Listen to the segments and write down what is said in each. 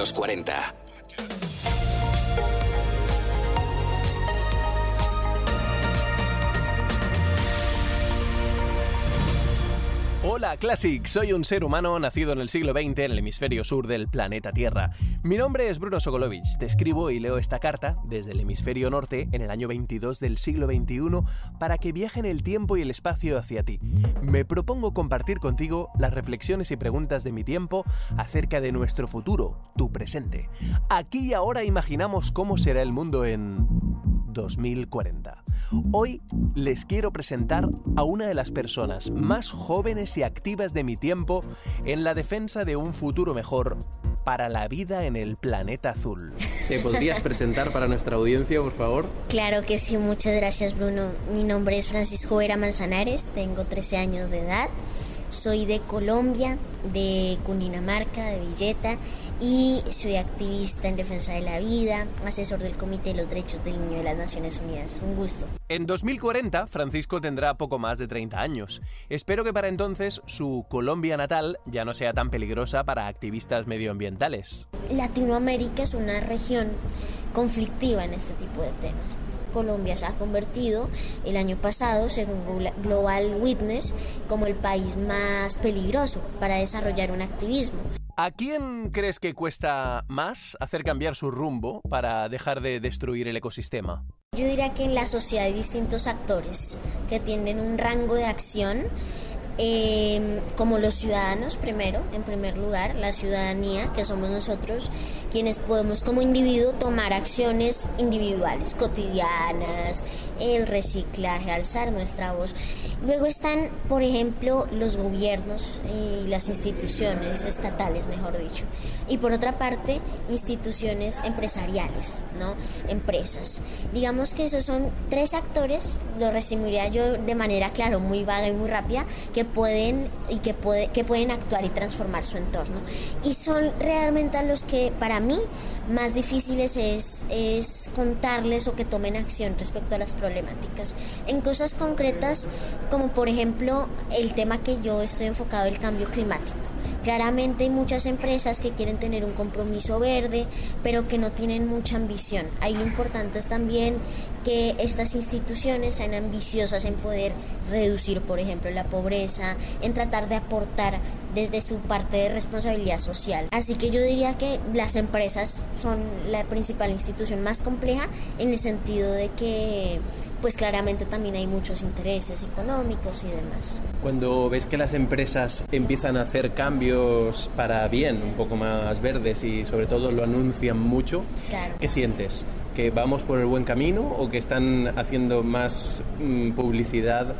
los 40. Hola Classic, soy un ser humano nacido en el siglo XX en el hemisferio sur del planeta Tierra. Mi nombre es Bruno Sokolovich, te escribo y leo esta carta desde el hemisferio norte en el año 22 del siglo XXI para que viajen el tiempo y el espacio hacia ti. Me propongo compartir contigo las reflexiones y preguntas de mi tiempo acerca de nuestro futuro, tu presente. Aquí y ahora imaginamos cómo será el mundo en 2040. Hoy les quiero presentar a una de las personas más jóvenes y activas de mi tiempo en la defensa de un futuro mejor para la vida en el planeta azul. ¿Te podrías presentar para nuestra audiencia, por favor? Claro que sí, muchas gracias Bruno. Mi nombre es Francisco Vera Manzanares, tengo 13 años de edad. Soy de Colombia, de Cundinamarca, de Villeta y soy activista en defensa de la vida, asesor del Comité de los Derechos del Niño de las Naciones Unidas. Un gusto. En 2040, Francisco tendrá poco más de 30 años. Espero que para entonces su Colombia natal ya no sea tan peligrosa para activistas medioambientales. Latinoamérica es una región conflictiva en este tipo de temas. Colombia se ha convertido el año pasado, según Global Witness, como el país más peligroso para desarrollar un activismo. ¿A quién crees que cuesta más hacer cambiar su rumbo para dejar de destruir el ecosistema? Yo diría que en la sociedad hay distintos actores que tienen un rango de acción eh, como los ciudadanos primero, en primer lugar, la ciudadanía, que somos nosotros quienes podemos como individuo tomar acciones individuales, cotidianas, el reciclaje, alzar nuestra voz. Luego están, por ejemplo, los gobiernos y las instituciones estatales, mejor dicho. Y por otra parte, instituciones empresariales, ¿no? Empresas. Digamos que esos son tres actores, lo resumiría yo de manera, claro, muy vaga y muy rápida, que pueden y que, puede, que pueden actuar y transformar su entorno. Y son realmente los que para mí más difíciles es, es contarles o que tomen acción respecto a las problemáticas. En cosas concretas como por ejemplo el tema que yo estoy enfocado, el cambio climático. Claramente hay muchas empresas que quieren tener un compromiso verde, pero que no tienen mucha ambición. Ahí lo importante es también que estas instituciones sean ambiciosas en poder reducir, por ejemplo, la pobreza, en tratar de aportar desde su parte de responsabilidad social. Así que yo diría que las empresas son la principal institución más compleja en el sentido de que pues claramente también hay muchos intereses económicos y demás. Cuando ves que las empresas empiezan a hacer cambios para bien, un poco más verdes y sobre todo lo anuncian mucho, ¿qué sientes? ¿Que vamos por el buen camino o que están haciendo más mm, publicidad,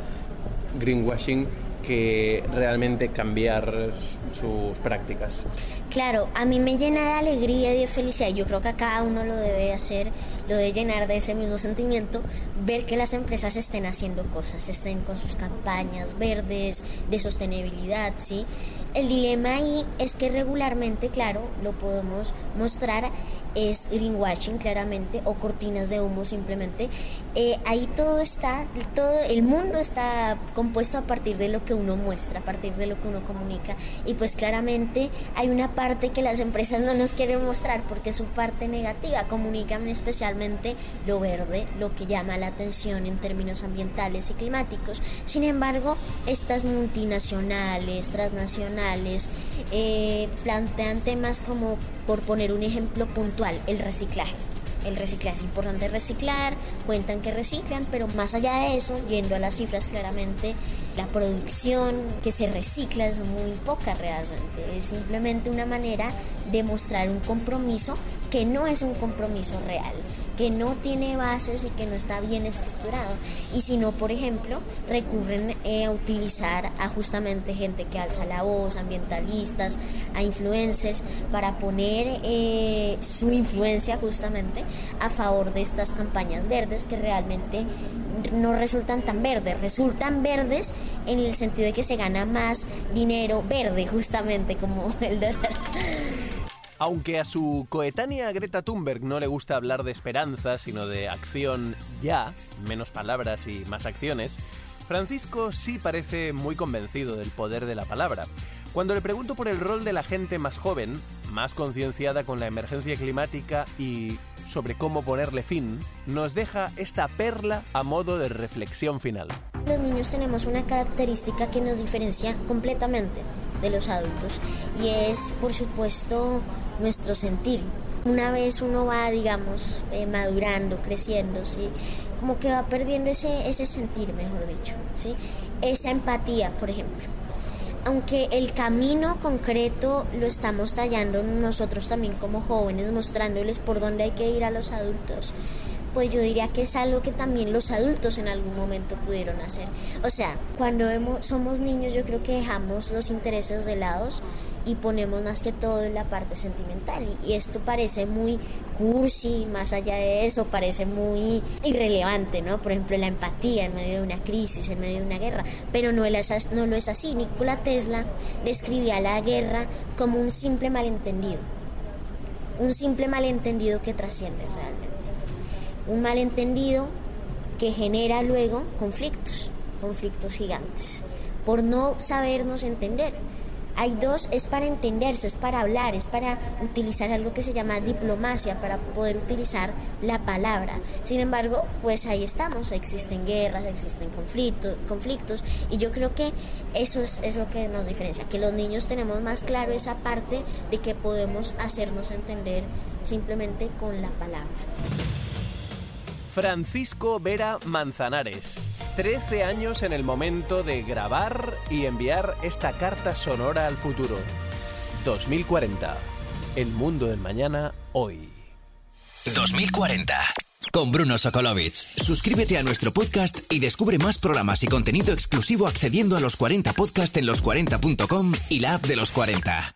greenwashing, que realmente cambiar sus prácticas. Claro, a mí me llena de alegría y de felicidad. Yo creo que a cada uno lo debe hacer, lo debe llenar de ese mismo sentimiento, ver que las empresas estén haciendo cosas, estén con sus campañas verdes, de sostenibilidad, ¿sí? El dilema ahí es que regularmente, claro, lo podemos mostrar, es greenwashing claramente o cortinas de humo simplemente. Eh, ahí todo está, todo el mundo está compuesto a partir de lo que uno muestra, a partir de lo que uno comunica. Y pues claramente hay una parte que las empresas no nos quieren mostrar porque es su parte negativa. Comunican especialmente lo verde, lo que llama la atención en términos ambientales y climáticos. Sin embargo, estas multinacionales, transnacionales, eh, plantean temas como, por poner un ejemplo puntual, el reciclaje el reciclaje es importante reciclar, cuentan que reciclan, pero más allá de eso, yendo a las cifras claramente, la producción que se recicla es muy poca realmente, es simplemente una manera de mostrar un compromiso que no es un compromiso real que no tiene bases y que no está bien estructurado. Y si no, por ejemplo, recurren eh, a utilizar a justamente gente que alza la voz, ambientalistas, a influencers, para poner eh, su influencia justamente a favor de estas campañas verdes que realmente no resultan tan verdes, resultan verdes en el sentido de que se gana más dinero verde justamente como el de... Aunque a su coetánea Greta Thunberg no le gusta hablar de esperanza, sino de acción ya, menos palabras y más acciones, Francisco sí parece muy convencido del poder de la palabra. Cuando le pregunto por el rol de la gente más joven, más concienciada con la emergencia climática y sobre cómo ponerle fin, nos deja esta perla a modo de reflexión final. Los niños tenemos una característica que nos diferencia completamente de los adultos y es, por supuesto, nuestro sentir. Una vez uno va, digamos, eh, madurando, creciendo, ¿sí? como que va perdiendo ese, ese sentir, mejor dicho, ¿sí? esa empatía, por ejemplo aunque el camino concreto lo estamos tallando nosotros también como jóvenes, mostrándoles por dónde hay que ir a los adultos, pues yo diría que es algo que también los adultos en algún momento pudieron hacer. O sea, cuando somos niños yo creo que dejamos los intereses de lado y ponemos más que todo en la parte sentimental. Y, esto parece muy cursi, más allá de eso, parece muy irrelevante, ¿no? Por ejemplo, la empatía en medio de una crisis, en medio de una guerra. Pero no, no lo es así. Nikola Tesla describía la guerra como un simple malentendido. Un simple malentendido que trasciende realmente. Un malentendido que genera luego conflictos, conflictos gigantes, por no sabernos entender hay dos, es para entenderse, es para hablar, es para utilizar algo que se llama diplomacia, para poder utilizar la palabra. Sin embargo, pues ahí estamos, existen guerras, existen conflictos, conflictos y yo creo que eso es, es lo que nos diferencia, que los niños tenemos más claro esa parte de que podemos hacernos entender simplemente con la palabra. Francisco Vera Manzanares. 13 años en el momento de grabar y enviar esta carta sonora al futuro. 2040. El mundo del mañana hoy. 2040. Con Bruno Sokolovic. Suscríbete a nuestro podcast y descubre más programas y contenido exclusivo accediendo a los 40 podcast en los40.com y la app de los 40.